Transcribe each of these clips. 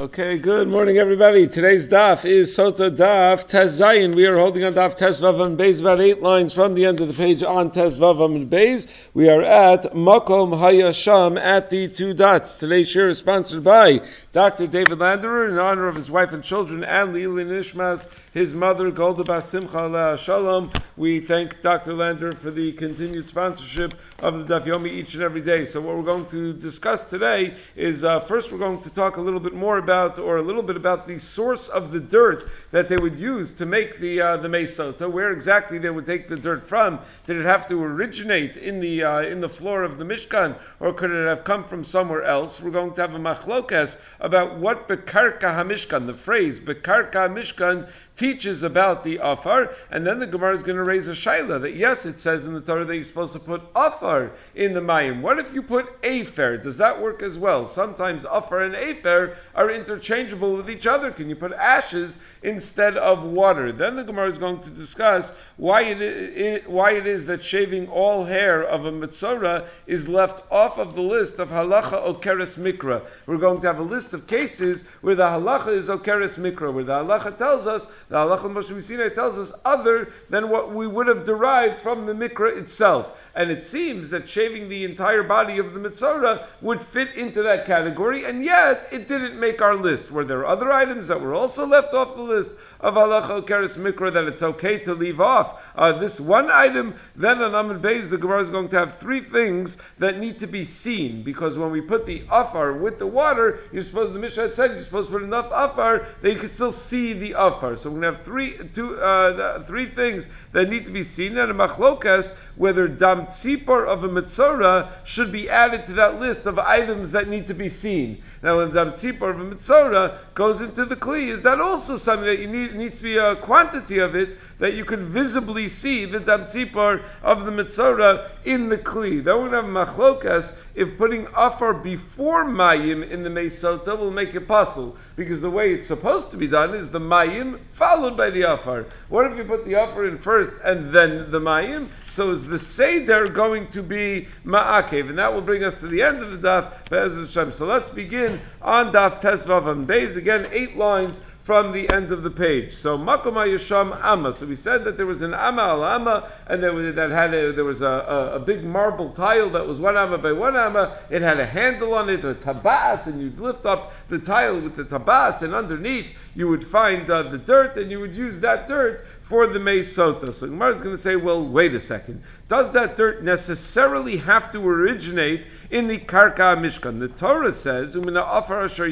Okay, good morning, everybody. Today's daf is Sota Daf Tez We are holding on daf Tez Vavam Beis, about eight lines from the end of the page on Tez Vavam and Beis. We are at Makom Hayasham at the two dots. Today's share is sponsored by Dr. David Landerer in honor of his wife and children and Lili Nishmas his mother, Golda Basimcha Shalom. We thank Dr. Lander for the continued sponsorship of the Daf Yomi each and every day. So what we're going to discuss today is uh, first we're going to talk a little bit more about, or a little bit about the source of the dirt that they would use to make the uh, the mesota. Where exactly they would take the dirt from? Did it have to originate in the uh, in the floor of the Mishkan, or could it have come from somewhere else? We're going to have a machlokas about what bekarka hamishkan, the phrase bekarka hamishkan teaches about the afar, and then the Gemara is going to raise a shaila that yes, it says in the Torah that you're supposed to put afar in the mayim. What if you put afer? Does that work as well? Sometimes afar and afer are interchangeable with each other. Can you put ashes instead of water? Then the Gemara is going to discuss why it, it, why it is that shaving all hair of a mitzora is left off of the list of halacha okeres mikra. We're going to have a list of cases where the halacha is okeres mikra, where the halacha tells us, the halacha Moshe tells us other than what we would have derived from the mikra itself. And it seems that shaving the entire body of the mitzora would fit into that category, and yet it didn't make our list. Were there other items that were also left off the list of halacha okeres mikra that it's okay to leave off? uh, this one item, then on Amud Beis, the Gemara is going to have three things that need to be seen. Because when we put the afar with the water, you're supposed, the Mishnah said, you're supposed to put enough afar that you can still see the afar. So we're going to have three, two, uh, three things that need to be seen. And a machlokas, whether dam tzipor of a mitzora should be added to that list of items that need to be seen. Now, when dam tzipor of a mitzora goes into the kli, is that also something that you need, needs to be a quantity of it that you can visibly see the dam tzipor of the mitzora in the kli? Then we have machlokas if putting afar before mayim in the mesota will make it possible, because the way it's supposed to be done is the mayim followed by the afar. What if you put the afar in first and then the mayim? So is the seder going to be ma'akev, and that will bring us to the end of the daf. So let's begin on daf tesvav and beis again, eight lines from the end of the page. So Makom Yasham Amma. So we said that there was an Amma al Amma, and there was, that had a, there was a, a, a, big marble tile that was one Amma by one Amma. It had a handle on it, a tabas, and you'd lift up the tile with the tabas, and underneath you would find uh, the dirt, and you would use that dirt for the Sota. So Gemara is going to say, well, wait a second. Does that dirt necessarily have to originate in the Karka Mishkan? The Torah says, Umina Afar Asher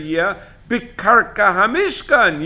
Bikarka Hamishkan.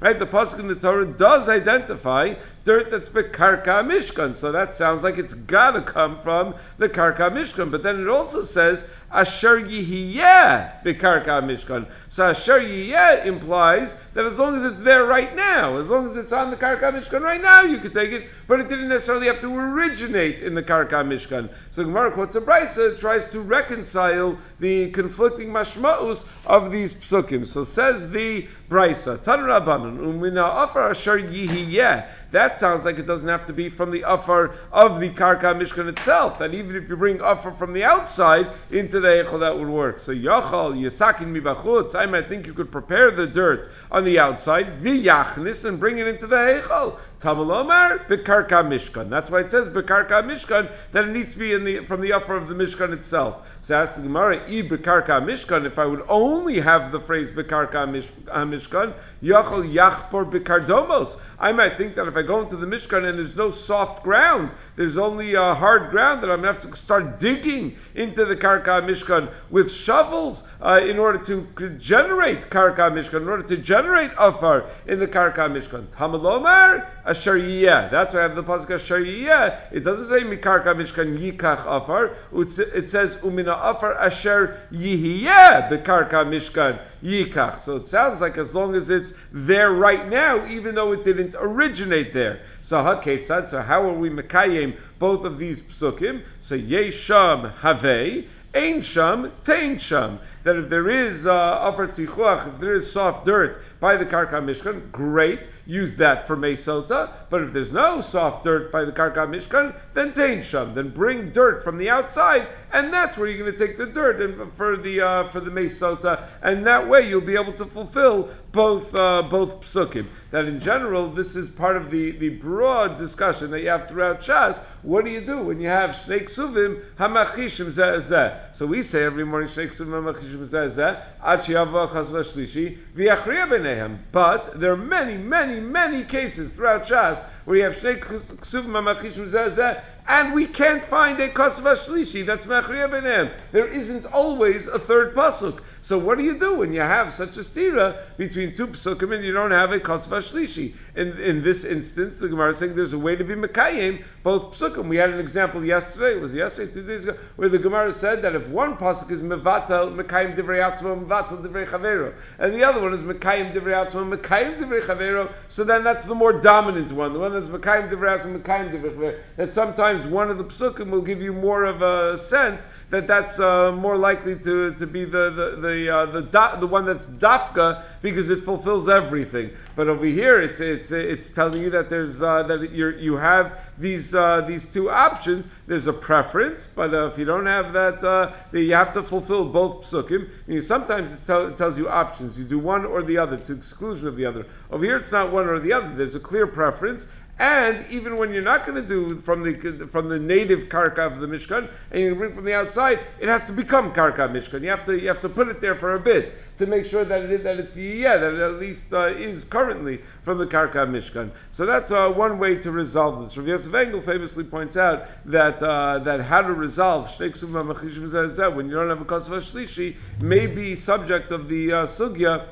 Right? The pasuk in the Torah does identify dirt that's Bikarka Mishkan. So that sounds like it's got to come from the Karka Mishkan. But then it also says Asher Yihiyeh Bikarka Mishkan. So Asher Yihiyeh implies that as long as it's there right now, as long as it's on the Karka Mishkan right now, you could take it, but it didn't necessarily have to originate in the Karka Mishkan. So Gemara quotes a Brisa, tries to reconcile the conflicting mashma'us of these psukim. So says the Brisa, Umina Afar Asher Yihiyeh. That sounds like it doesn't have to be from the Afar of the Karka Mishkan itself. That even if you bring Afar from the outside into the Eichel, that would work. So Yachal, Yasakin Mibachutz, I might think you could prepare the dirt on the outside, V'yachnis, and bring it into the Eichel. Tamalomar, Bekarka Mishkan. That's why it says Bekarka Mishkan, that it needs to be in the, from the Afar of the Mishkan itself. So ask the Gemara, I Bekarka Mishkan, if I would only have the phrase Bekarka Mishkan, uh, Mishkan, Yachol Yachpor Bikardomos. I might think that if I go into the Mishkan and there's no soft ground, there's only a hard ground, that I'm going to have to start digging into the Karka Mishkan with shovels uh, in order to generate Karka Mishkan, in order to generate Afar in the Karka Mishkan. Tamalomar, Asher Yiyeh. That's why I have the Pasuk Asher Yiyeh. It doesn't say Mikarka Mishkan Yikach Afar. It says Umina Afar Asher Yihiyeh, the Karka Mishkan Yikach. So it sounds like as long as it's there right now, even though it didn't originate there. So haketzad. So how are we mekayim both of these psukim? So yesham have. Ein sham, tein sham. That if there is uh, afar tichuach, if there is soft dirt by the karka mishkan, great, use that for mesota. But if there's no soft dirt by the karka mishkan, then tain sham, then bring dirt from the outside, and that's where you're going to take the dirt and for the uh, for the mesota, and that way you'll be able to fulfill both uh, both psukim. That in general, this is part of the, the broad discussion that you have throughout Shas. What do you do when you have shnei ksuvim hamachishim zeh So we say every morning shnei ksuvim hamachishim But there are many, many, many cases throughout Shas where you have shnei ksuvim hamachishim and we can't find a kasva shlishi that's mechriya b'nehem. There isn't always a third pasuk. So what do you do when you have such a stira between two psukim and you don't have a kasva shlishi? In, in this instance, the Gemara is saying there's a way to be mekayim both psukim. We had an example yesterday. It was yesterday, two days ago, where the Gemara said that if one pasuk is mevatel mekayim divrei atzma mevatel divrei chavero, and the other one is mekayim divrei atzma mekayim divrei chavero, so then that's the more dominant one, the one that's mekayim divrei atzma mekayim divrei chavero. That sometimes one of the psukim will give you more of a sense that that's uh, more likely to, to be the the the uh, the, da, the one that's dafka because it fulfills everything. But over here, it's it's it's telling you that there's uh, that you you have these uh, these two options. There's a preference, but uh, if you don't have that, uh, you have to fulfill both psukim. Mean, sometimes it, tell, it tells you options. You do one or the other to exclusion of the other. Over here, it's not one or the other. There's a clear preference, and even when you're not going to do from the from the native karka of the mishkan, and you bring from the outside, it has to become karka mishkan. You have to you have to put it there for a bit to make sure that it that it's yeah that it at least uh, is currently from the karka mishkan. So that's uh, one way to resolve this. Rav Yosef Engel famously points out that uh, that how to resolve when you don't have a kosva shlishi may be subject of the uh, sugya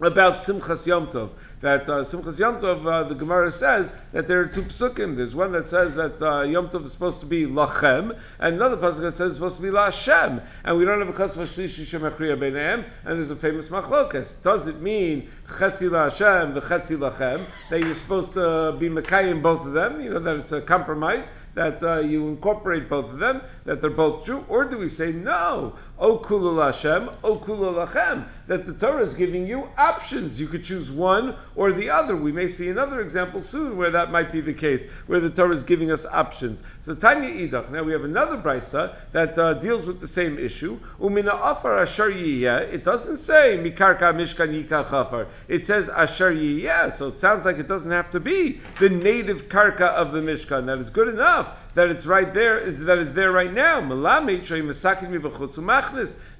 about simchas yom tov that uh, Simchas Yom Tov, uh, the Gemara says that there are two psukim. There's one that says that uh, Yom Tov is supposed to be lachem, and another pasuk that says it's supposed to be lashem. And we don't have a kasva shlishi shemachriya beinehem, and there's a famous machlokas. Does it mean chetzi lashem, the chetzi lachem, that you're supposed to be mekayim both of them? You know that it's a compromise that uh, you incorporate both of them, that they're both true, or do we say no? O kulul Hashem, O kulul Lachem, that the Torah is giving you options. You could choose one or the other. We may see another example soon where that might be the case, where the Torah is giving us options. So Tanya Idach. Now we have another brisa that uh, deals with the same issue. Umina afar asher It doesn't say mikarka mishkan yikach afar. It says asher So it sounds like it doesn't have to be the native karka of the mishkan. That is good enough that it's right there, that it's there right now.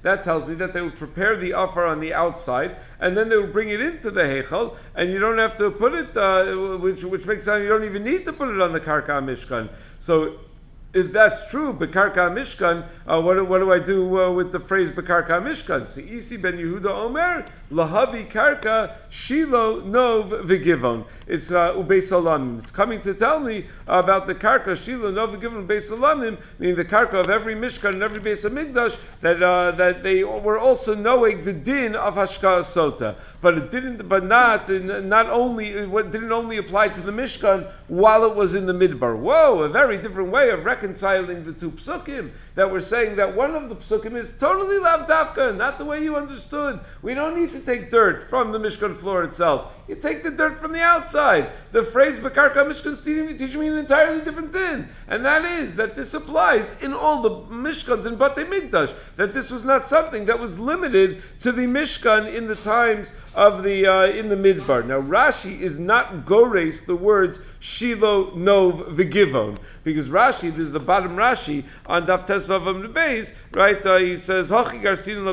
That tells me that they would prepare the offer on the outside, and then they would bring it into the heichal, and you don't have to put it, uh, which which makes sense. You don't even need to put it on the karka mishkan. So if that's true, Bekarka Mishkan, uh, what, what, do I do uh, with the phrase Bekarka Mishkan? So Isi ben Yehuda Omer, Lahavi Karka, Shilo Nov Vigivon. It's uh, Ubei It's coming to tell me about the Karka, Shilo Nov Vigivon, Ubei Salamim, meaning the Karka of every Mishkan and every base of Migdash, that, uh, that they were also knowing the din of Hashka Sota. But it didn't, but not, not only, it didn't only apply to the Mishkan while it was in the Midbar. Whoa, a very different way of reconciling the two psukim that we're saying that one of the psukim is totally lavdafka, not the way you understood. We don't need to take dirt from the Mishkan floor itself. You take the dirt from the outside. The phrase Bekarka Mishkan Stidim teach me an entirely different thing. And that is that this applies in all the Mishkans in Bate Mikdash. That this was not something that was limited to the Mishkan in the times of the uh, in the Midbar. Now Rashi is not gores the words Shiloh Nov Vigivon. Because Rashi, this is the bottom Rashi on Daf Tesvav Beis, right? Uh, he says Hachi Garsin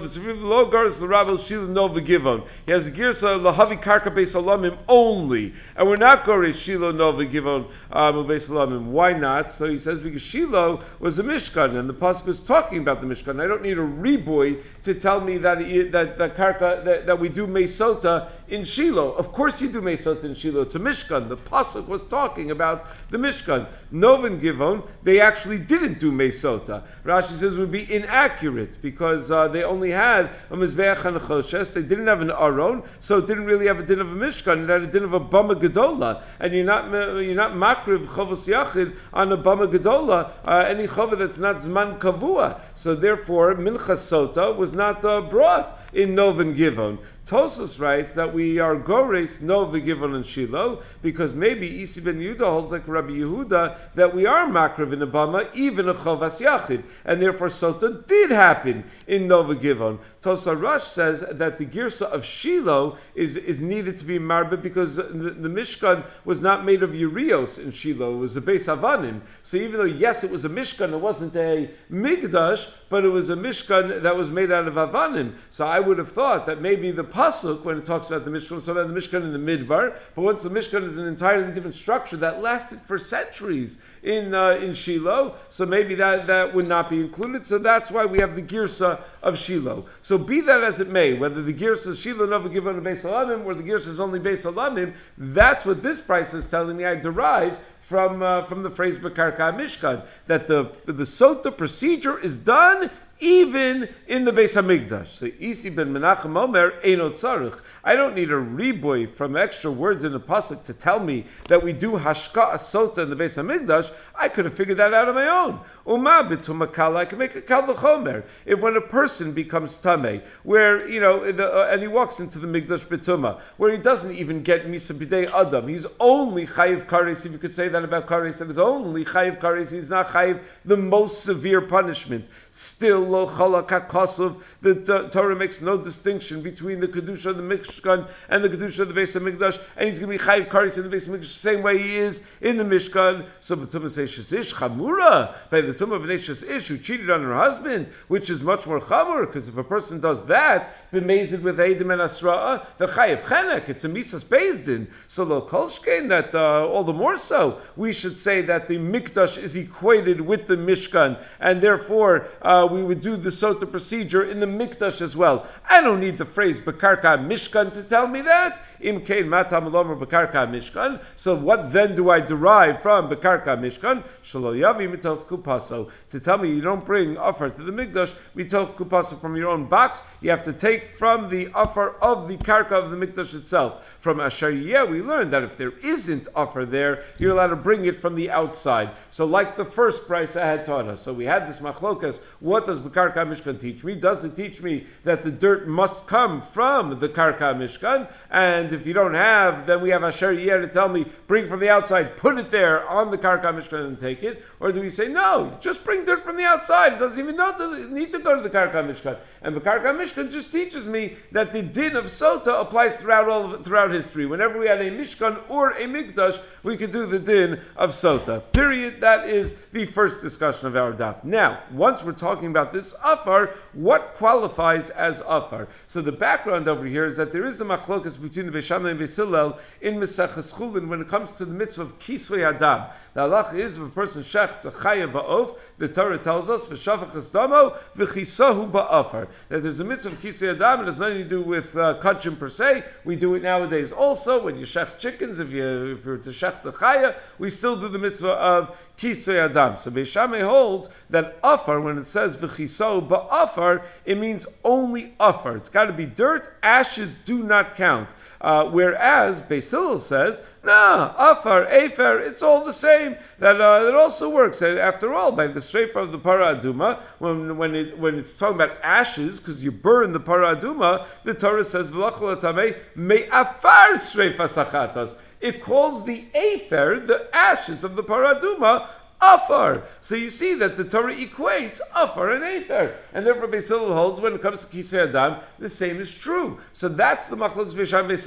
Lo Gars the Rabbi Shiloh Nov Vigivon. He has a Girsa Lahavi Karka Beis Salamim only, and we're not going to Shiloh Nova Givon um, Salamim. Why not? So he says because Shilo was a Mishkan, and the pasuk is talking about the Mishkan. I don't need a reboy to tell me that that that karka that, that we do Mesota in Shilo. Of course, you do Mesota in Shilo. It's a Mishkan. The pasuk was talking about the Mishkan. Novin Givon. They actually didn't do Mesota. Rashi says would be inaccurate because uh, they only had a Mizbeach and a Choshes. They didn't have an Aron, so it didn't really have a din of a Mishkan. It had a din of a Bama Gedola. And you're not, you're not Makriv Chavos Yachid on a Bama Gedola, uh, any Chavah that's not Zman Kavua. So therefore, Mincha Sota was not uh, brought in Novin Givon. Tosus writes that we are gores no v'givon and Shiloh because maybe Isi ben Yehuda holds like Rabbi Yehuda that we are makrav in Abama even a chovas yachid and therefore sota did happen in Nova Givon. Tosa Rush says that the girsa of Shiloh is, is needed to be marba because the, the, Mishkan was not made of Urios in Shiloh; it was a base avanim. So even though yes, it was a Mishkan, it wasn't a migdash, but it was a Mishkan that was made out of avanim. So I would have thought that maybe the pasuk when it talks about the Mishkan, so about the Mishkan in the Midbar, but once the Mishkan is an entirely different structure that lasted for centuries in uh, in Shiloh, so maybe that that would not be included. So that's why we have the girsa of Shiloh. So be that as it may, whether the girsa is Shiloh given a base alamim or the girsa is only base alamim, that's what this price is telling me. I derive from uh, from the phrase Bakarka Mishkan that the the sota procedure is done even in the Beis Hamikdash. So Isi ben Menachem Omer Eino Tzarich. I don't need a reboy from extra words in the pasuk to tell me that we do hashka asota in the Beis Hamikdash. I could have figured that out on my own. Uma b'tumakala, I can make a kal If when a person becomes tame, where you know, the, uh, and he walks into the Mikdash b'tuma, where he doesn't even get misa b'dei adam, he's only chayiv kares. If you could say that about kares, that is only chayiv kares. He's not chayiv the most severe punishment. Still lo The Torah makes no distinction between the kedusha of the Mishkan and the kedusha of the Beis Hamikdash, and he's going to be chayiv kares in the Beis Hamikdash same way he is in the Mishkan. So B'tumah says Ish chamura by the Tumah of Ish who cheated on her husband, which is much more chamur because if a person does that, bemazed with Eidim and Asra'a, the chayiv chenek. It's a misas bezdin. So lo kolshkein that uh, all the more so we should say that the mikdash is equated with the mishkan, and therefore uh, we would do the sota procedure in the mikdash as well. I don't need the phrase bekarka mishkan to tell me that. Imkein matam lomer bekarka mishkan. So what then do I derive from bekarka mishkan? Shalo mitoch kupaso. To tell me you don't bring offer to the mikdash mitoch kupaso from your own box. You have to take from the offer of the karka of the mikdash itself. From Asher we learned that if there isn't offer there, you're allowed to bring it from the outside. So like the first price I had taught us. So we had this machlokas. What does Karka Mishkan teach me? Does it teach me that the dirt must come from the Karka Mishkan? And if you don't have, then we have Asher Yer to tell me, bring from the outside, put it there on the Karka Mishkan and take it? Or do we say, no, just bring dirt from the outside? It doesn't even to, need to go to the Karka Mishkan. And the Karka Mishkan just teaches me that the din of Sota applies throughout all throughout history. Whenever we had a Mishkan or a Mikdash, we could do the din of Sota. Period. That is the first discussion of our daf. Now, once we're talking about this afar, what qualifies as afar? So the background over here is that there is a machlokas between the Beis Shammai and Beis Hillel in Mesachas Chulin when it comes to the mitzvah of Kisvei Adam. The halach is if a person shechs a chayav ba'of, the Torah tells us v'chisahu ba'afar. That there's a mitzvah of Kisvei Adam, it has nothing to do with uh, kachim per se. We do it nowadays also when you shech chickens. If you if you're to shech the chaya, we still do the mitzvah of Kisei Adam. So Beis Shammai holds that afar, when it says v'chiso ba'afar, it means only afar. It's got to be dirt. Ashes do not count. Uh, whereas Basil says, nah, afar, afer, it's all the same. That uh, it also works. And After all, by the strafe of the paraduma, when when it when it's talking about ashes, because you burn the paraduma, the Torah says v'lachol me afar streifa sachatas it calls the afer, the ashes of the paraduma, afar. So you see that the Torah equates afar and afer. And therefore Beis holds when it comes to Kisei Adam, the same is true. So that's the Machlokes Bisham Beis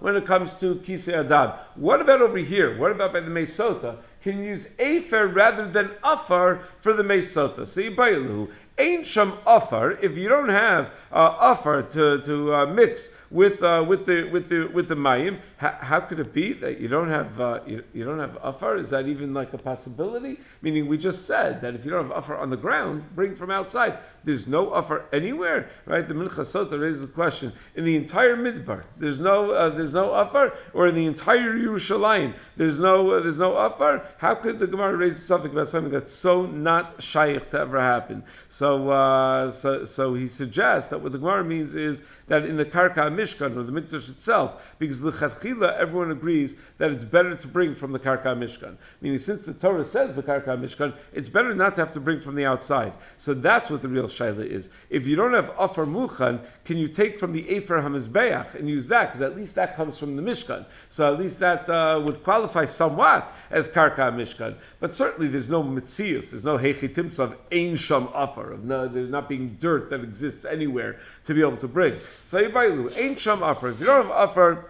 when it comes to Kisei Adam. What about over here? What about by the Mesota? Can you use afer rather than afar for the Mesota? So you buy Ain't offer if you don't have uh, offer to to uh, mix with uh, with the with the with the mayim. How, how, could it be that you don't have uh, you, you, don't have afar? Is that even like a possibility? Meaning, we just said that if you don't have offer on the ground, bring from outside. There's no offer anywhere, right? The Mincha Sota raises the question: in the entire Midbar, there's no uh, there's no afar, or in the entire Yerushalayim, there's no uh, there's no afar. How could the Gemara raise something about something that's so not shaykh to ever happen? So uh, so so he suggests that what the Gemara means is that in the Karka Mishkan or the Mikdash itself, because the Chachila, everyone agrees that it's better to bring from the Karka Mishkan. Meaning, since the Torah says the Karka Mishkan, it's better not to have to bring from the outside. So that's what the real Shaila is. If you don't have Afar Muchan, can you take from the Efer Hamizbeach and use that? Because at least that comes from the Mishkan. So at least that uh, would qualify somewhat as Karka Mishkan. But certainly there's no Mitzias, there's no Hechitimtz of Ein Sham Afar, of no, there's not being dirt that exists anywhere to be able to bring. So you Yibailu, ain't sham offer. If you don't have offer,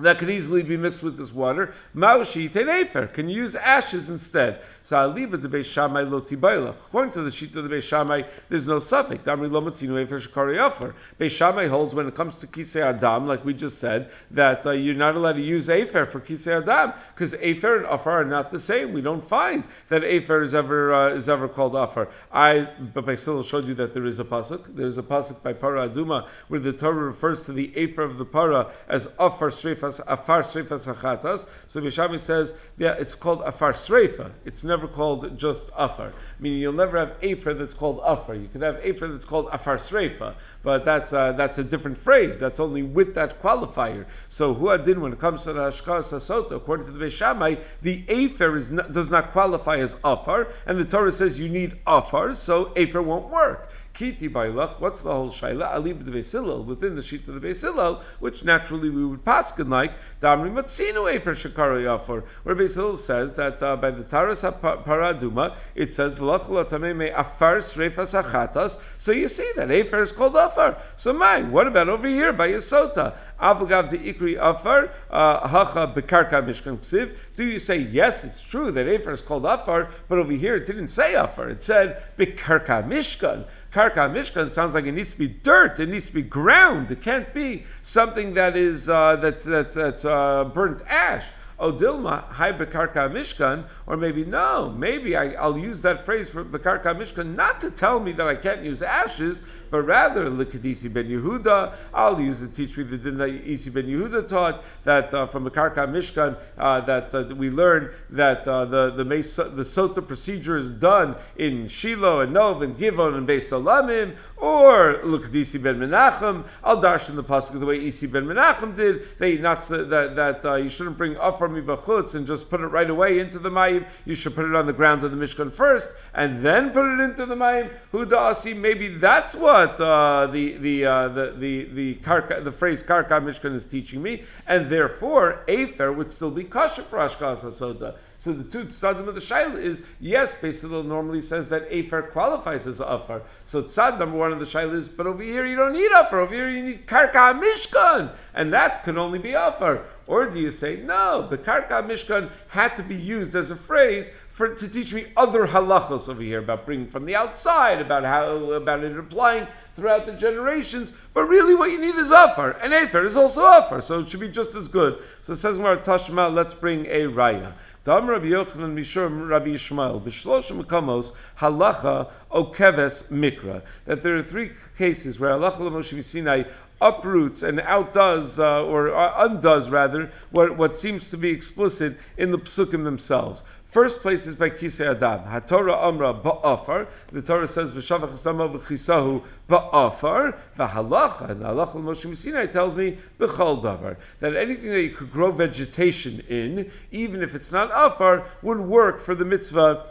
that could easily be mixed with this water. Maushi tenefer can use ashes instead. So I'll leave it to Beis Shammai. According to the sheet of the Beis Shammai, there's no suffix. Damri lo efer shakari offer. Beis Shammai holds when it comes to kisei adam, like we just said, that uh, you're not allowed to use afer for kisei adam because afer and offer are not the same. We don't find that afer is ever uh, is ever called offer. I but I still showed you that there is a pasuk. There's a pasuk by Para Aduma where the Torah refers to the afer of the para as offer afar sreifa sachatas. So Beis Shammai says, yeah, it's called afar sreifa. It's never called just afar. Meaning you'll never have afer that's called afar. You could have afer that's called afar sreifa, but that's uh, that's a different phrase. That's only with that qualifier. So huadin when it comes to the hashkas sasota, according to the Beis Shammai, the afer is not, does not qualify as afar, and the Torah says you need afar, so afer won't work. Kiti bailach, what's the whole shaila? Alib de Vesilil, within the sheet of the Vesilil, which naturally we would paskin like, Damri Matsinu Efer Shakara Yafor, where Vesilil says that uh, by the Taras Paraduma, it says, V'lachla Tameme Afar Srefas Achatas, so you see that Efer is called Afar. So my, what about over here by Yisota? Avagav the Ikri Afar, uh, Hacha Bekarka Mishkan Ksiv. Do you say, yes, it's true that Afar is called Afar, but over here it didn't say Afar, it said Bekarka Mishkan. Karka Mishkan sounds like it needs to be dirt. It needs to be ground. It can't be something that is uh, that's that's, that's uh, burnt ash. Odilma, hi bekarka mishkan, or maybe no, maybe I, will use that phrase for bekarka mishkan not to tell me that I can't use ashes, but rather Likadisi ben Yehuda. I'll use it teach me the din that Isi ben Yehuda taught that uh, from the Karka Mishkan uh, that uh, we learn that uh, the the, the sota procedure is done in Shiloh and Nov and Givon and Beis Salamim, or Likadisi ben Menachem. I'll dash in the pasuk the way Isi ben Menachem did. They not that that uh, you shouldn't bring Afar mibachutz and just put it right away into the Mayim. You should put it on the ground of the Mishkan first and then put it into the Mayim. Huda Asi. Maybe that's what what uh, the the, uh, the the the karka, the phrase karka mishkan is teaching me, and therefore afer would still be kosher for ashkas hasoda. So the two tzadim of the shaila is yes, basically normally says that afer qualifies as afar. So tzad number one of the shaila is, but over here you don't need afar. Over here you need karka mishkan, and that can only be afar. Or do you say no? The karka mishkan had to be used as a phrase for, to teach me other halachos over here about bringing from the outside, about how about it applying throughout the generations. But really, what you need is afar, and afer is also afar, so it should be just as good. So says Mar Tashma, let's bring a raya. Dam Rabbi Yochanan Mishur Rabbi Yishmael b'shloshim kamos halacha okeves mikra. That there are three cases where halacha l'Moshe Sinai uproots and outdoes, uh, or uh, undoes rather, what, what seems to be explicit in the psukim themselves. First place is by Kisei Adam. HaTorah Amra Ba'afar. The Torah says, V'shavach Asama V'chisahu Ba'afar. V'halacha. And the halacha Moshe Sinai tells me, B'chol Davar. That anything that you could grow vegetation in, even if it's not Afar, would work for the mitzvah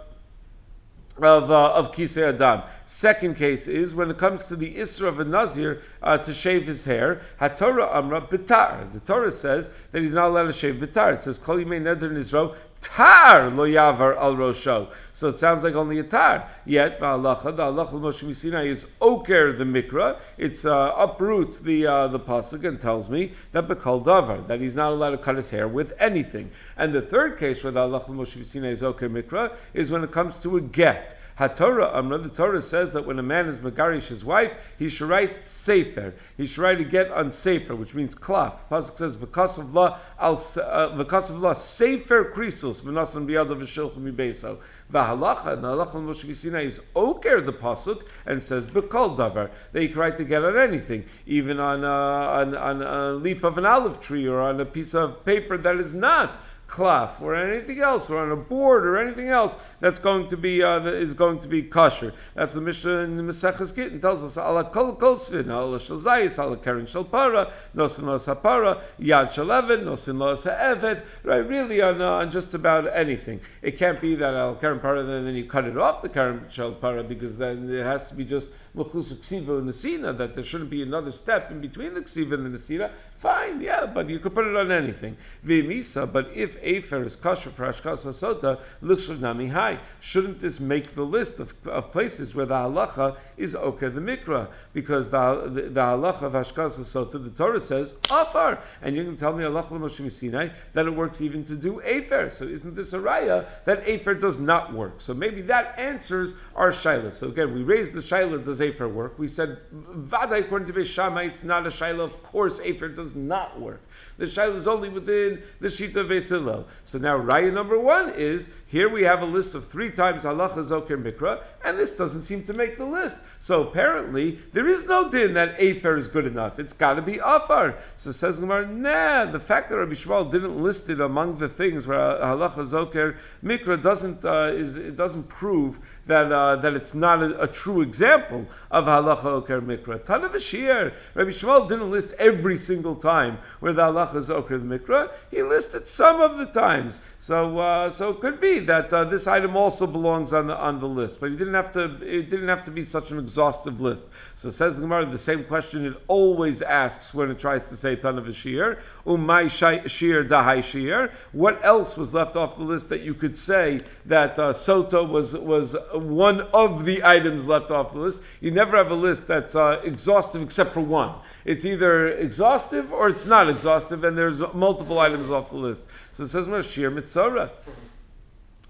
of uh, of kisei adam. Second case is when it comes to the isra of a nazir uh, to shave his hair. Hatorah amra bitar. The Torah says that he's not allowed to shave bitar. It says kol yimei neder nizro tar lo yavar al rosho. So it sounds like only a tar. Yet va'alacha, the halacha Moshe Sinai is oker the mikra. It's uh, uproots the uh, the pasuk and tells me that bekal davar that he's not allowed to cut his hair with anything. And the third case where the halacha Moshe Sinai is oker mikra is when it comes to a get. HaTorah, Amra, the Torah says that when a man is Megarish his wife, he should write Sefer. He should write a get on Sefer, which means klaf. Pasuk says, V'kas of law, al, uh, Sefer Krisus, V'nasan biyadav v'shilchim mibeso. V'halacha, and the halacha of Moshe Sinai is oker the pasuk and says bekol davar. They can write to get on anything, even on, uh, on, on a leaf of an olive tree or on a piece of paper that is not cloth or anything else, or on a board or anything else that's going to be uh, is going to be kosher. That's the Mishnah in the Maseches Gittin tells us ala kol kolsvin, ala shalzayis, ala keren shalpara, nosin lo sapara, yad shalevet, nosin lo evet. Right, really on, uh, on just about anything. It can't be that al keren para, and then you cut it off the keren shalpara because then it has to be just Mechus Ksiva and Nesina, that there shouldn't be another step in between the Ksiva and the Nesina, fine, yeah, but you could put it on anything. V'misa, but if Afer is kosher for Ashkasa Sota, Nami Hai, shouldn't this make the list of, of places where the halacha is okay the Mikra? Because the, the, the halacha of Ashkasa Sota, the Torah says, offer, and you can tell me halacha Moshe Sinai that it works even to do Afer. So isn't this a raya that Afer does not work? So maybe that answers our Shaila. So again, we raised the Shaila, does Afer work? We said, Vada, according to Beis Shammai, it's not a Shaila. Of course, Afer does not work. The Shaila is only within the Shita of Vesilel. So now, Raya number one is here we have a list of three times halacha zoker mikra, and this doesn't seem to make the list. So apparently there is no din that afer is good enough. It's got to be afar. So says Gemara, nah. The fact that Rabbi Yishmael didn't list it among the things where halacha zoker mikra doesn't uh, is it doesn't prove that uh, that it's not a, a, true example of halacha oker mikra. Ton of shir. Rabbi Yishmael didn't list every single time where the halacha is oker the mikra. He listed some of the times. So uh, so it could be that uh, this item also belongs on the on the list, but he didn't have to. It didn't have to be such an exhaustive list. So says the Gemara, the same question it always asks when it tries to say ton of a shear, umay shear dahai shear. What else was left off the list that you could say that uh, soto was was one of the items left off the list? You never have a list that's uh, exhaustive except for one. It's either exhaustive or it's not exhaustive, and there's multiple items off the list. So it says, "Shear mitzvah."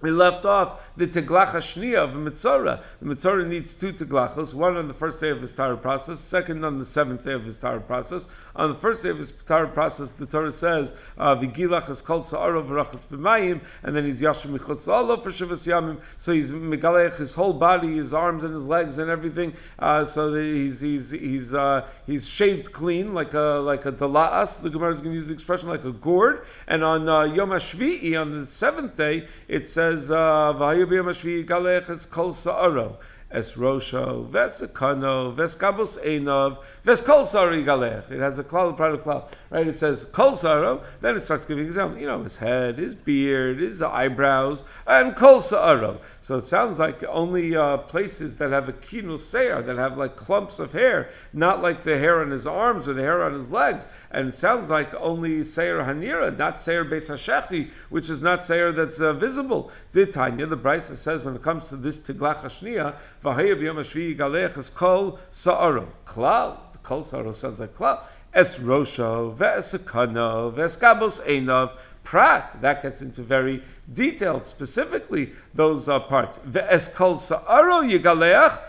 We left off the teglacha shnia of mitzora. The mitzora needs two teglachos, one on the first day of his Torah process, second on the seventh day of his Torah process. On the first day of his Torah process, the Torah says, uh, "Vigilach is called sa'aro v'rachatz b'mayim," and then he's yashim michutz for shivas yamim. So he's megalech his whole body, his arms and his legs and everything. Uh, so he's he's he's uh, he's shaved clean like a like a dala'as. The Gemara is going to use the expression like a gourd. And on uh, Yom Hashvi'i, on the seventh day, it says, uh, "V'hayu b'yom Hashvi'i galech is kol sa'aro." Es Rosho, Vesekano, Veskabos Einov, Veskol Sari Galech. It has a klal, a of klal. Right? It says Kol Saro, then it starts giving example. You know, his head, his beard, his eyebrows, and Kol Saro. So it sounds like only uh, places that have a kino seir, that have like clumps of hair, not like the hair on his arms or the hair on his legs. And it sounds like only seir hanira, not seir beis which is not seir that's uh, visible. Did Tanya, the Brisa says when it comes to this tiglach hashniya, v'haya b'yom hashvi galech is kol sa'aro. Klal, kol sa'aro sounds like klal. Es rosho, ve'esakano, ve'eskabos einov, prat. That gets into very detailed, specifically those uh, parts. Ve'es kol sa'aro yigaleach,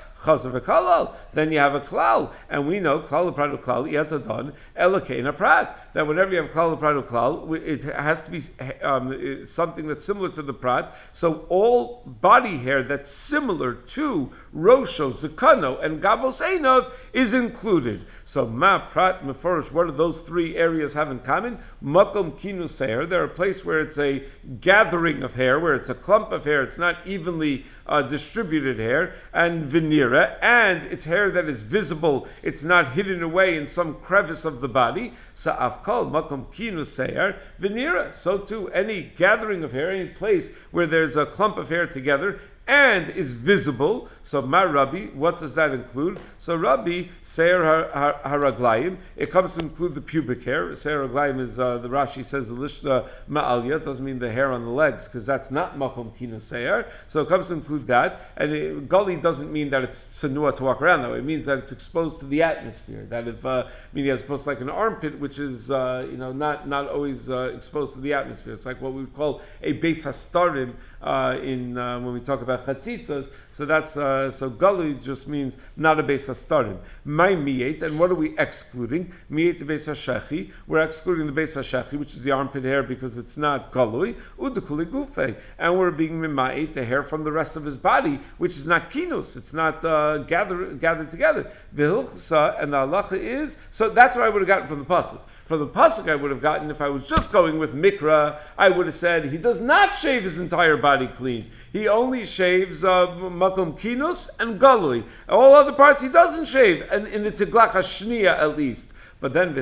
then you have a klal, and we know klal prat klal yetadon elokein prat. That whenever you have klal prat klal, it has to be um, something that's similar to the prat. So all body hair that's similar to rosho, zakano, and gabos einov is included. So ma prat meforish. What do those three areas have in common? Makom kinu seir. They're a place where it's a gathering of hair, where it's a clump of hair. It's not evenly uh, distributed hair, and veneera, and it's hair that is visible, it's not hidden away in some crevice of the body. Sa'afkal makom kinu seir veneera. So too, any gathering of hair, any place where there's a clump of hair together, and is visible. So Mar Rabbi, what does that include? So Rabbi Seir Haraglayim, it comes to include the pubic hair. Seir Haraglayim is uh, the Rashi says Lishna Ma'alya, doesn't mean the hair on the legs because that's not Makom Kino Seir. So it comes to include that. And it, Gully doesn't mean that it's Sanua to walk around though. It means that it's exposed to the atmosphere. That if uh, meaning as opposed to like an armpit, which is uh, you know not not always uh, exposed to the atmosphere. It's like what we would call a base hastarim uh, in uh, when we talk about chatzitzas. So that's uh, so galui just means not a base hastarim. My miyet, and what are we excluding? Miyet the base hashechi. We're excluding the base hashechi, which is the armpit hair, because it's not galui. Udukuli gufe, and we're being mimait the hair from the rest of his body, which is not kinus. It's not uh, gathered gathered together. V'hilchasa, and the halacha is so. That's what I would have gotten from the pasuk. From the pasuk, I would have gotten if I was just going with mikra. I would have said he does not shave his entire body clean. He only shaves uh, makom kinus and galui. All other parts he doesn't shave, and in the tiglach hashniya at least. But then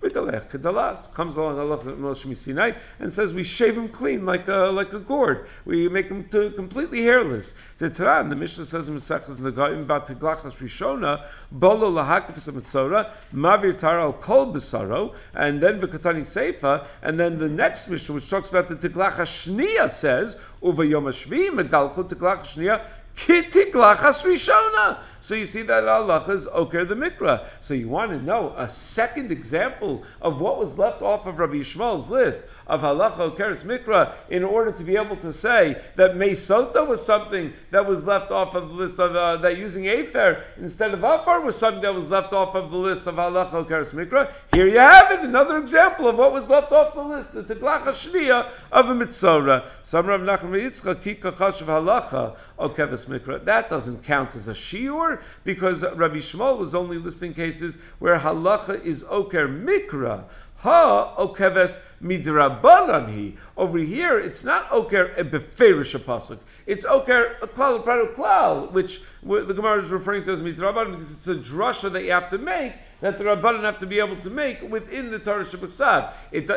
the hilchasa, comes along Moshe Sinai and says we shave him clean like a, like a gourd. We make him to, completely hairless. The Taran, the Mishnah says in Mesechus Nagaim about Teglachas Rishona, Bolo lahakif mitzora, Mavir Taral Kol Besaro, and then Bekatani Seifa, and then the next Mishnah which talks about the Teglachas Shnia says, Uva Yom Hashvi, Megalcho Teglachas Shnia, Kitiglachas Rishona. So you see that Allah is Oker the Mikra. So you want to know a second example of what was left off of Rabbi Yishmael's list of halacha okeres mikra in order to be able to say that mesota was something that was left off of the list of uh, that using afer instead of afar was something that was left off of the list of halacha okeres mikra. Here you have it, another example of what was left off the list, the teglacha shniya of a mitzora. Some Rav Nachman Yitzchak of halacha okeres mikra. That doesn't count as a shiur because Rabbi Yishmael was only listing cases where halacha is oker mikra. Ha okeves midrabanan Over here, it's not oker a beferish pasuk. It's oker klal a klal, which the Gemara is referring to as midrabanan because it's a drasha that you have to make that the Rabbanan have to be able to make within the Torah Shabbat it,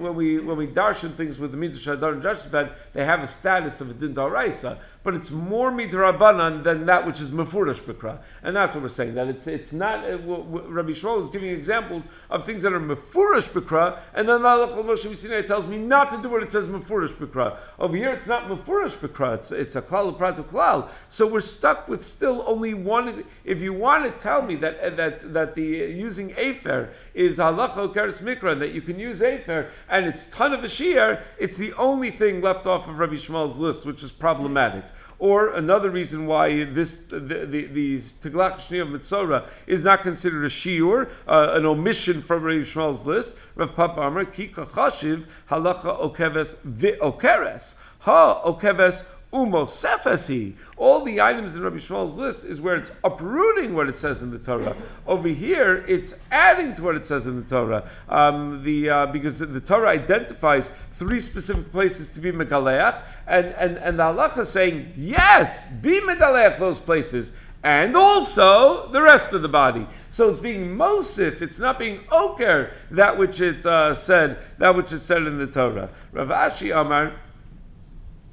when we when we darshan things with the Midrash and Judgment, they have a status of a din daraisa, but it's more midrabanan than that which is mefurash b'kra, and that's what we're saying. That it's it's not. Uh, Rabbi Yishmael is giving examples of things that are mefurash b'kra, and then Allah Moshe tells me not to do what it says mefurash b'kra. Over here, it's not mefurash b'kra. It's it's a klal pratu klal. So we're stuck with still only one. If you want to tell me that that that the using Afer is halacha keres mikra, that you can use Afer, and it's ton of a shear, it's the only thing left off of Rabbi Yishmael's list, which is problematic. Or another reason why this the the, the Teglach of Mitzora is not considered a shiur, uh, an omission from Rabbi Yishmael's list. Rav Papa Amar Ki Chashiv Halacha Okeves Ha Okeves Umosefesi. All the items in Rabbi Yishmael's list is where it's uprooting what it says in the Torah. Over here, it's adding to what it says in the Torah. Um, the uh, because the Torah identifies three specific places to be megaleach, and and and the halacha is saying yes, be megaleach those places. And also the rest of the body. So it's being mosif. It's not being oker that which it uh, said. That which it said in the Torah. Rav Ashi Amar.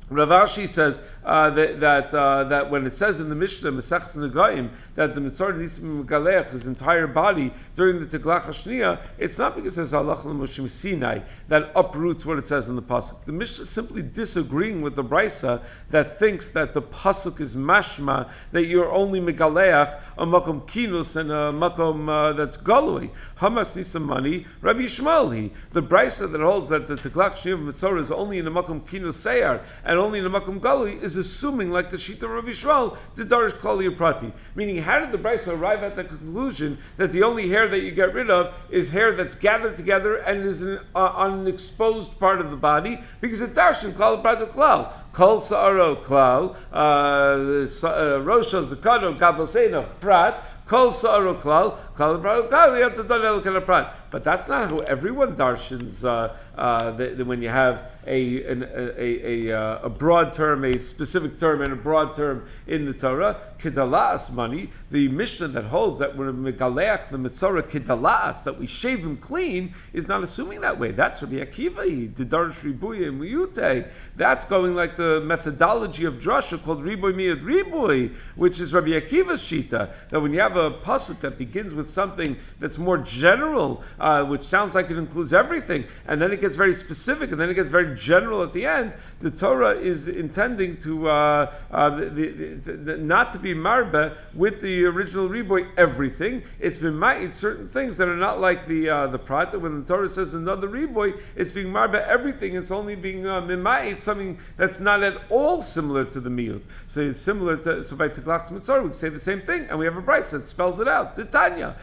Rav Ashi says uh, that that, uh, that when it says in the Mishnah Mesachs Nagaim that the Mitzvah Nisim Galech, his entire body during the Teglach Hashniya, it's not because there's Allah Moshe Sinai that uproots what it says in the pasuk. The Mishnah is simply disagreeing with the Brisa that thinks that the pasuk is mashma that you're only Megaleach a makom kinus and a makom uh, that's galui. Hamas needs some money. Rabbi Yishmael, the Brisa that holds that the Teglach Hashniya Mitzvah is only in a makom kinus seyar and only in a makom galui is assuming, like the Shita Rabbi Yishmael, the Darish Klali Prati. Meaning, how did the Brisa arrive at the conclusion that the only hair that you get rid of is hair that's gathered together and is an, uh, on an exposed part of the body? Because the darshan Klal Prati Klal. Kol Sa'aro Klal, uh, uh, Rosho Zakado Gaboseina Prat, Kol Sa'aro Klal, Klal Prati Klal, you have to do El Prat. But that's not how everyone darshans uh, uh, the, the, when you have a, an, a, a, uh, a, broad term, a specific term, and a broad term in the Torah. Kedalas money, the Mishnah that holds that when megaleach the mitzvah kedalas that we shave him clean is not assuming that way. That's Rabbi Akiva, the Darsh Ribuy and Muyute. That's going like the methodology of drasha called Riboy Miyad Riboy, which is Rabbi Akiva's shita. That when you have a pasuk that begins with something that's more general, uh, which sounds like it includes everything, and then it gets very specific, and then it gets very general at the end, the Torah is intending to uh, uh, the, the, the, not to be marba with the original riboy everything. It's been ma'it certain things that are not like the uh, the prat. When the Torah says another riboy, it's being marba everything. It's only being uh, something that's not at all similar to the miut. So it's similar to so by Tiklach Mitzvah we say the same thing, and we have a price that spells it out. Titania.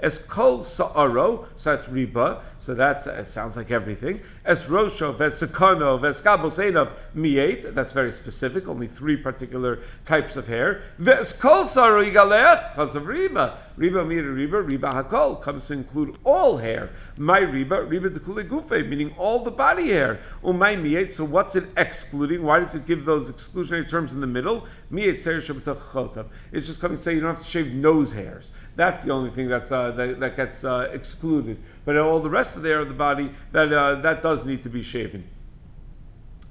As kol sa'aro, so that's riba, so that uh, sounds like everything. Es rosho, ves sekono, ves kabos miet, that's very specific, only three particular types of hair. Ves kol because of riba. Riba mira riba, riba hakol, comes to include all hair. My riba, riba dekule gufe, meaning all the body hair. Umay miet, so what's it excluding? Why does it give those exclusionary terms in the middle? Miet ser It's just coming to say you don't have to shave nose hairs. That's the only thing that's, uh, that, that, gets uh, excluded. But all the rest of the hair of the body, that, uh, that does need to be shaven.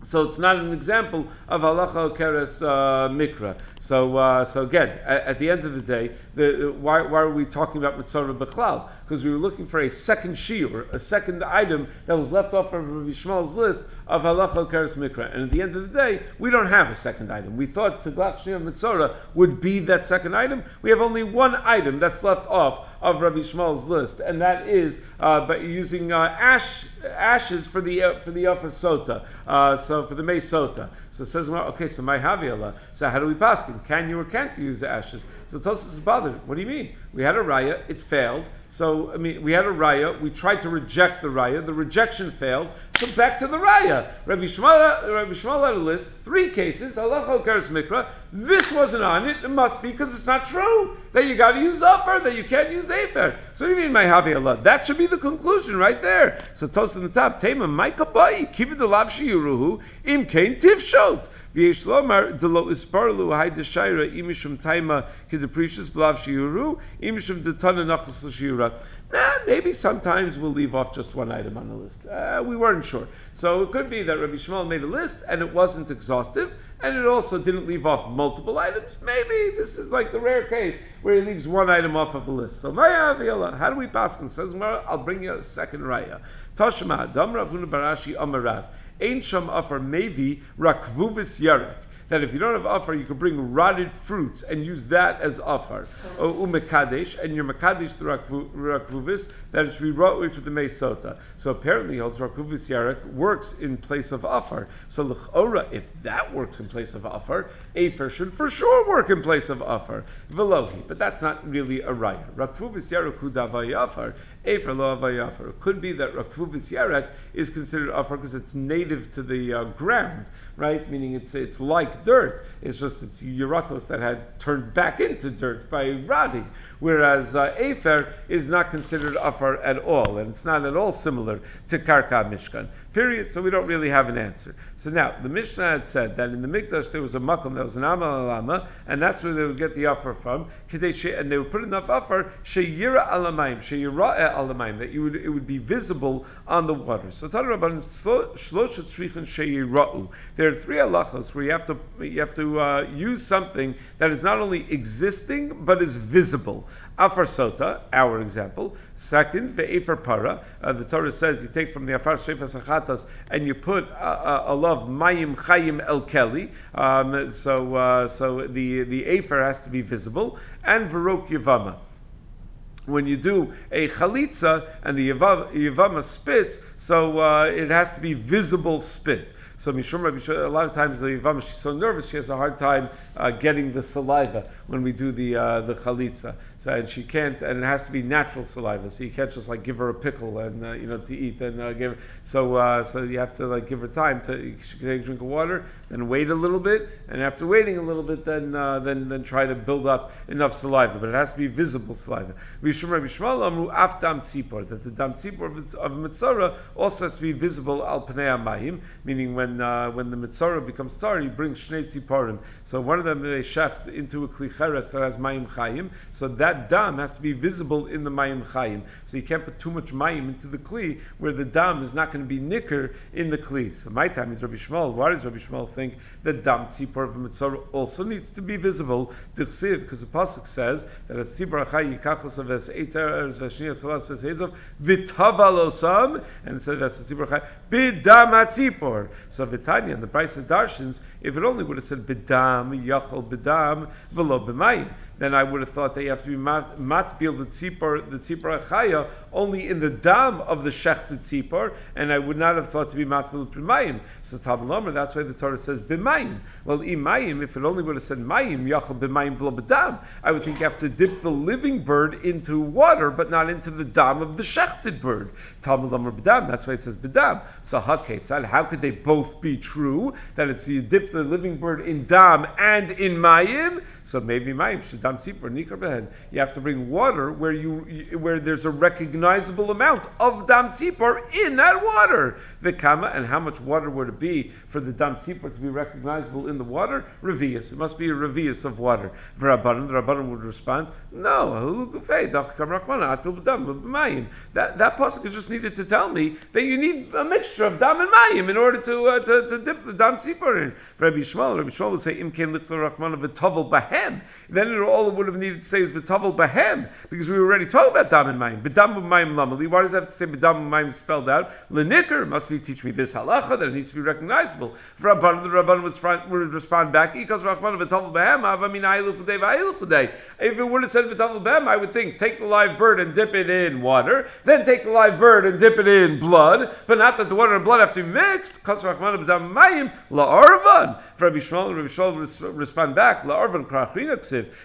So it's not an example of halacha keres uh, mikra. So, uh, so again, at, at, the end of the day, the, why, why are we talking about mitzvah bechlal? Because we were looking for a second shiur, a second item that was left off of Rabbi Yishmael's list of halacha keres mikra. And at the end of the day, we don't have a second item. We thought teglach shir mitzvah would be that second item. We have only one item that's left off of Rabbi Yishmael's list, and that is uh, by using uh, ash ashes for the uh, for the upper sota. Uh, so for the may sota. So it says, okay, so my haviala. So how do we pass? Him? Can you or can't you use the ashes? So Tosus is bothered. What do you mean? We had a raya, it failed. So I mean, we had a raya. We tried to reject the raya. The rejection failed. So back to the raya. Rabbi Yishmael, Rabbi Yishmael had a list three cases. Halacha mikra. This wasn't on it. It must be because it's not true that you got to use upper, that you can't use afer. So what do you mean, my havi Allah? That should be the conclusion right there. So Tosus in the top. Tema maikabai kivid the lav shiyuruhu im kain tivshot. V'yesh lomar delo isparlu hay deshaira imishum taima kideprecious v'lav shiuru imishum detana nachas l'shiura. Nah, maybe sometimes we'll leave off just one item on the list. Uh, we weren't sure. So it could be that Rabbi Yishmael made a list and it wasn't exhaustive, and it also didn't leave off multiple items. Maybe this is like the rare case where he leaves one item off of the list. So Maya Avila, how do we pass? And says, I'll bring you a second raya. Tashma, Dam Ravuna Barashi Amarav. Ein sham afar mevi rakvuvis yarek that if you don't have afar, you can bring rotted fruits and use that as afar. Oh, um, umekadesh, and your mekadesh rakvuvis, that it should be brought away for the mesota. So apparently, also rakvuvis yarek works in place of afar. So l'chora, if that works in place of afar, afer should for sure work in place of afar. Velohi, but that's not really a raya. Rakvuvis yarek afar, afer lo. It could be that rakvuvis yarek is considered afar because it's native to the uh, ground, right? Meaning it's it's like dirt. It's just it's Yerakos that had turned back into dirt by rotting. Whereas uh, Afer is not considered Afar at all, and it's not at all similar to Karka Mishkan. Period. So we don't really have an answer. So now the Mishnah had said that in the Mikdash there was a makom there was an amal alama, and that's where they would get the offer from. And they would put enough offer sheyira alamayim, sheyira alamayim, that you would it would be visible on the water. So Tana Rabban shlosha tzrichin sheyirau. There are three halachos where you have to you have to uh, use something that is not only existing but is visible. Afar sota, our example. Second, ve'efer para. Uh, the Torah says you take from the afar shefas achatas and you put uh, a love mayim chayim el keli. Um, so, uh, so the the afer has to be visible and verok yavama when you do a chalitza and the yavama spits, so uh, it has to be visible spit. So Mishum a lot of times the Yavama, she's so nervous, she has a hard time uh, getting the saliva when we do the uh, the chalitza. So and she can't, and it has to be natural saliva. So you can't just like give her a pickle and uh, you know to eat and uh, give. Her, so uh, so you have to like give her time to she can take a drink of water, then wait a little bit, and after waiting a little bit, then uh, then then try to build up enough saliva. But it has to be visible saliva. Mishum Rabbi Yishmael amru af tzipor that the dam tzipor of a mitzvah also has to be visible al pnei meaning when when the mitzvah becomes tar, he brings shnei tziporim. So one of them they shecht into a klicheres that has mayim chayim. So that dam has to be visible in the mayim chayim. So you can't put too much mayim into the kli where the dam is not going to be nicker in the kli. So my time is Rabbi Yishmael. Why does Rabbi Yishmael think that dam tzipor a mitzvah also needs to be visible? Because the pasuk says that a tzipor achay yikachos of es eitzer v'shniyah tzalas v'seizov v'tavalosam and it says the tzipor achay atzipor. So Vitanya and the price of Darshans, if it only would have said bidam yachol bidam v'lo b'mayim then I would have thought that you have to be matbil the tzipor, the tzipor achaya, only in the dam of the shechted tzipor, and I would not have thought to be matbil b'mayim. So Tabal that's why the Torah says b'mayim. Well, imayim, if it only would have said mayim, yachal b'mayim v'lo b'dam, I would think you have to dip the living bird into water, but not into the dam of the shechted bird. Tabal b'dam, that's why it says b'dam. So haketzad, how could they both be true? That it's you dip the living bird in dam and in mayim? So maybe mayim should. You have to bring water where you where there's a recognizable amount of dam tzipor in that water. The kama and how much water would it be for the dam tzipor to be recognizable in the water? Revius. It must be a revius of water. V'rabbanan, the rabbanan would respond, no. That that pasuk is just needed to tell me that you need a mixture of dam and mayim in order to uh, to, to dip the dam tzipor in. Rabbi Yishmael, Rabbi Yishmael would say im ken litzor rachman v'tovel bahem behem. Then it all it would have needed to say is v'tavel behem, because we already talking about dam and mayim. B'dam mayim lamali. Why does it have to say b'dam mayim spelled out? Lenikr must be teach me this halacha that it needs to be recognizable. For Rabban, the Rabban would, respond back, Ikas Rachman v'tavel behem, avamin a'ilu p'dei v'a'ilu p'dei. If it would have said v'tavel behem, I would think take the live bird and dip it in water, then take the live bird and dip it in blood, but not that the water and blood have to be mixed. Ikas Rachman b'dam mayim la'arvan. For Rabbi Yishmael, Rabbi Yishmael respond back, la'arvan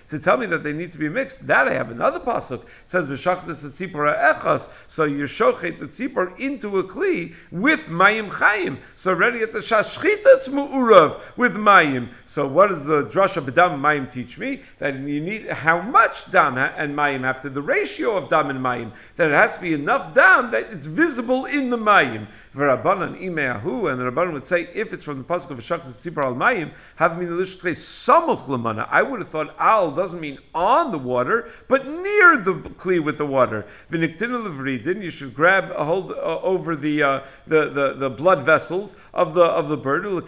to tell me that they need to be mixed. That I have another pasuk it says v'shachtas tzipor echas. So you shochet the tzipor into a kli with mayim chayim. So already at the shashchita it's mu'urav with mayim. So what does the drasha b'dam mayim teach me? That you need how much dam and mayim after the ratio of dam and mayim. That it has to be enough dam that it's visible in the mayim. V'rabbanan imeahu, and the rabbanan would say if it's from the pasuk of v'shachtas tzipor al mayim, have min samuch lemana. I would have thought al doesn't mean on the water, but near the kli with the water. V'niktinu levridin, you should grab a hold uh, over the, uh, the, the the blood vessels of the of the bird. So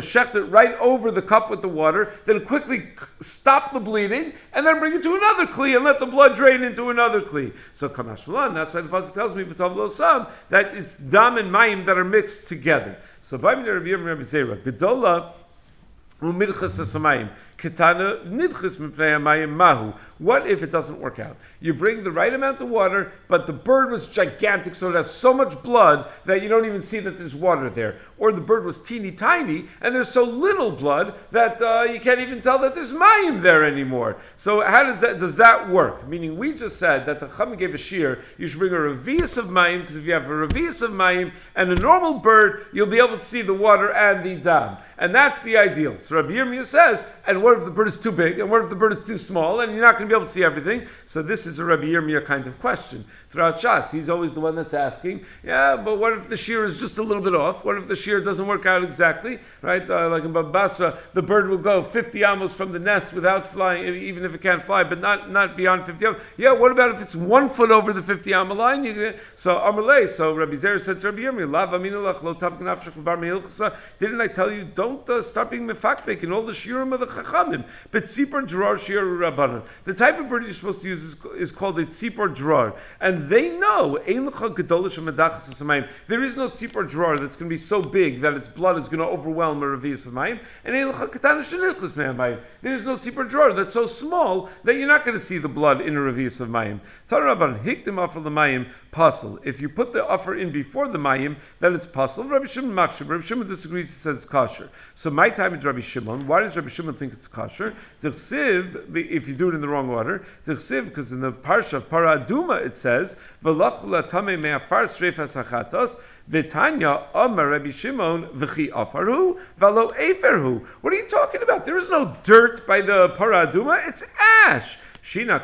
shecht it right over the cup with the water, then quickly stop the bleeding, and then bring it to another kli and let the blood drain into another kli. So kamashmalan. That's why the pasuk tells me that it's dam and mayim that are mixed together. So by Rabbi Rabbi Zera, Gedola umidchas samayim. Katana nidchis mipnei mahu. What if it doesn't work out? You bring the right amount of water, but the bird was gigantic, so it has so much blood that you don't even see that there's water there. Or the bird was teeny tiny, and there's so little blood that uh, you can't even tell that there's mayim there anymore. So how does that does that work? Meaning we just said that the chama gave a shear, you should bring a revius of mayim, because if you have a revius of mayim and a normal bird, you'll be able to see the water and the dam. And that's the ideal. So Rabbi Yirmiyah says, and what if the bird is too big? And what if the bird is too small? And you're not going to be able to see everything. So this is a Rabbi Yirmiyah kind of question. Throughout Shas, he's always the one that's asking, yeah, but what if the shear is just a little bit off? What if the shear doesn't work out exactly? Right? Uh, like in Babasra, the bird will go 50 amos from the nest without flying, even if it can't fly, but not, not beyond 50 amos. Yeah, what about if it's one foot over the 50 amos line? You, so Amalei, so Rabbi Zer said to Rabbi Yirmiyah, didn't I tell you, don't uh, start being mefakvek in all the shirim of the chachamim, but tzipor drar shir rabbanan. The type of bird you're supposed to use is, is called a tzipor drar, and they know there is no tzipor drar that's going to be so big that its blood is going to overwhelm a revius of mayim, and there's no tzipor drar that's so small that you're not going to see the blood in a revius of mayim. Tarabban hiktim after the mayim puzzle. If you put the offer in before the mayim, then it's puzzle. Rabbi Shimon makshir. Rabbi Shimon disagrees. He says it's kosher. So my time is Rabbi Shimon. Why does Rabbi Shimon think it's kosher? if you do it in the wrong order, because in the parsha of Paraduma it says v'lachula tame me'afar sreif hasachatos. Vitanya Rabbi Shimon v'chi afaru v'lo eferhu. What are you talking about? There is no dirt by the paraduma. It's ash. Shina.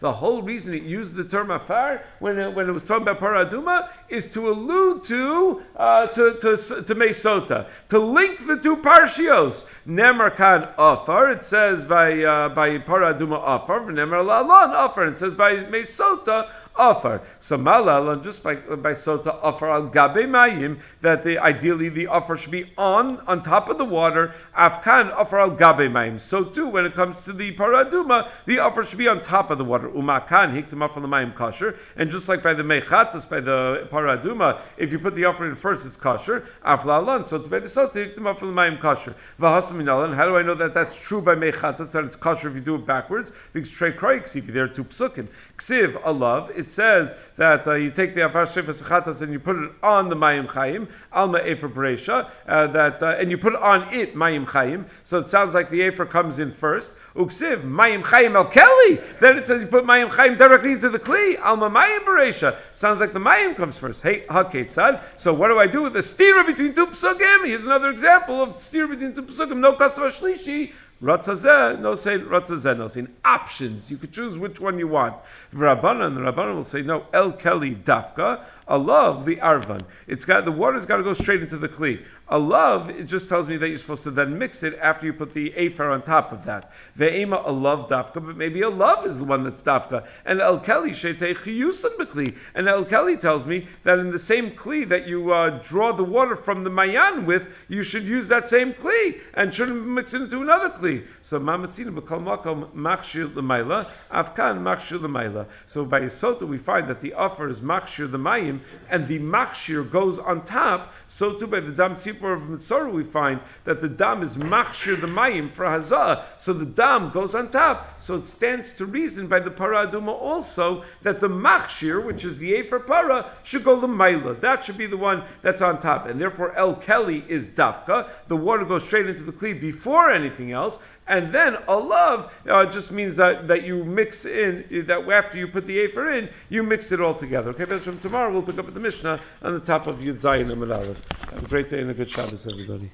The whole reason it used the term afar when it, when it was talking about paraduma is to allude to uh, to to to Mesota, to link the two parshios. Nemar kan afar. It says by uh, by paraduma afar. Nemar lalon afar. It says by Mesota offer. So malal, just by, by sota offer al gabe mayim, that the, ideally the offer should be on, on top of the water, afkan offer al gabe mayim. So too, when it comes to the paraduma, the offer should be on top of the water. Umakan hiktam off on the mayim kosher, and just like by the mechatas, by the paraduma, if you put the offer in first, it's kosher. Aflalan, so to by the sota hiktam off on the mayim kosher. Vahasaminalan, how do I know that that's true by mechatas, that it's kosher if you do it backwards? Because trey kroik, see, there are two psukim. Ksiv, alav, it says that uh, you take the afar shefes chatas and you put it on the mayim chayim alma efer beresha uh, that uh, and you put on it mayim chayim. So it sounds like the efer comes in first. Uksiv mayim chayim el keli. Then it says you put mayim chayim directly into the kli alma mayim beresha. Sounds like the mayim comes first. Hey haketzad. So what do I do with the stira between two psukim? Here's another example of stira between two psukim. No kasav shlishi. Ratzazeh, no say Ratzazeh, no saying options. You could choose which one you want. Rabbanan, the Rabbanan will say, no, El Kelly Dafka, a love the Arvan. It's got, the water's got to go straight into the Kli. A love, it just tells me that you're supposed to then mix it after you put the Afer on top of that. Ve'ema, a love Dafka, but maybe a love is the one that's Dafka. And El Kelly, Shetei Chiyusan Bekli. And El Kelly tells me that in the same Kli that you uh, draw the water from the Mayan with, you should use that same Kli and shouldn't mix it into another Kli. So Mamatzina Bekal Makom Machshir Lemaila, Afkan Machshir Lemaila. So by Yisota we find that the offer is Machshir the Mayim, and the Machshir goes on top, so too by the Dam Tzipor of Mitzorah we find that the Dam is Machshir the Mayim for Hazah, so the Dam goes on top. So it stands to reason by the Paraduma also that the Machshir, which is the Efer Para, should go the Lemaila. That should be the one that's on top. And therefore El Kelly is Dafka. The water goes straight into the Kli before anything else. And then a love uh, just means that, that you mix in, that after you put the Afer in, you mix it all together. Okay, but from tomorrow we'll pick up at the Mishnah on the top of Yud Zayin and Have a great day and a good Shabbos, everybody.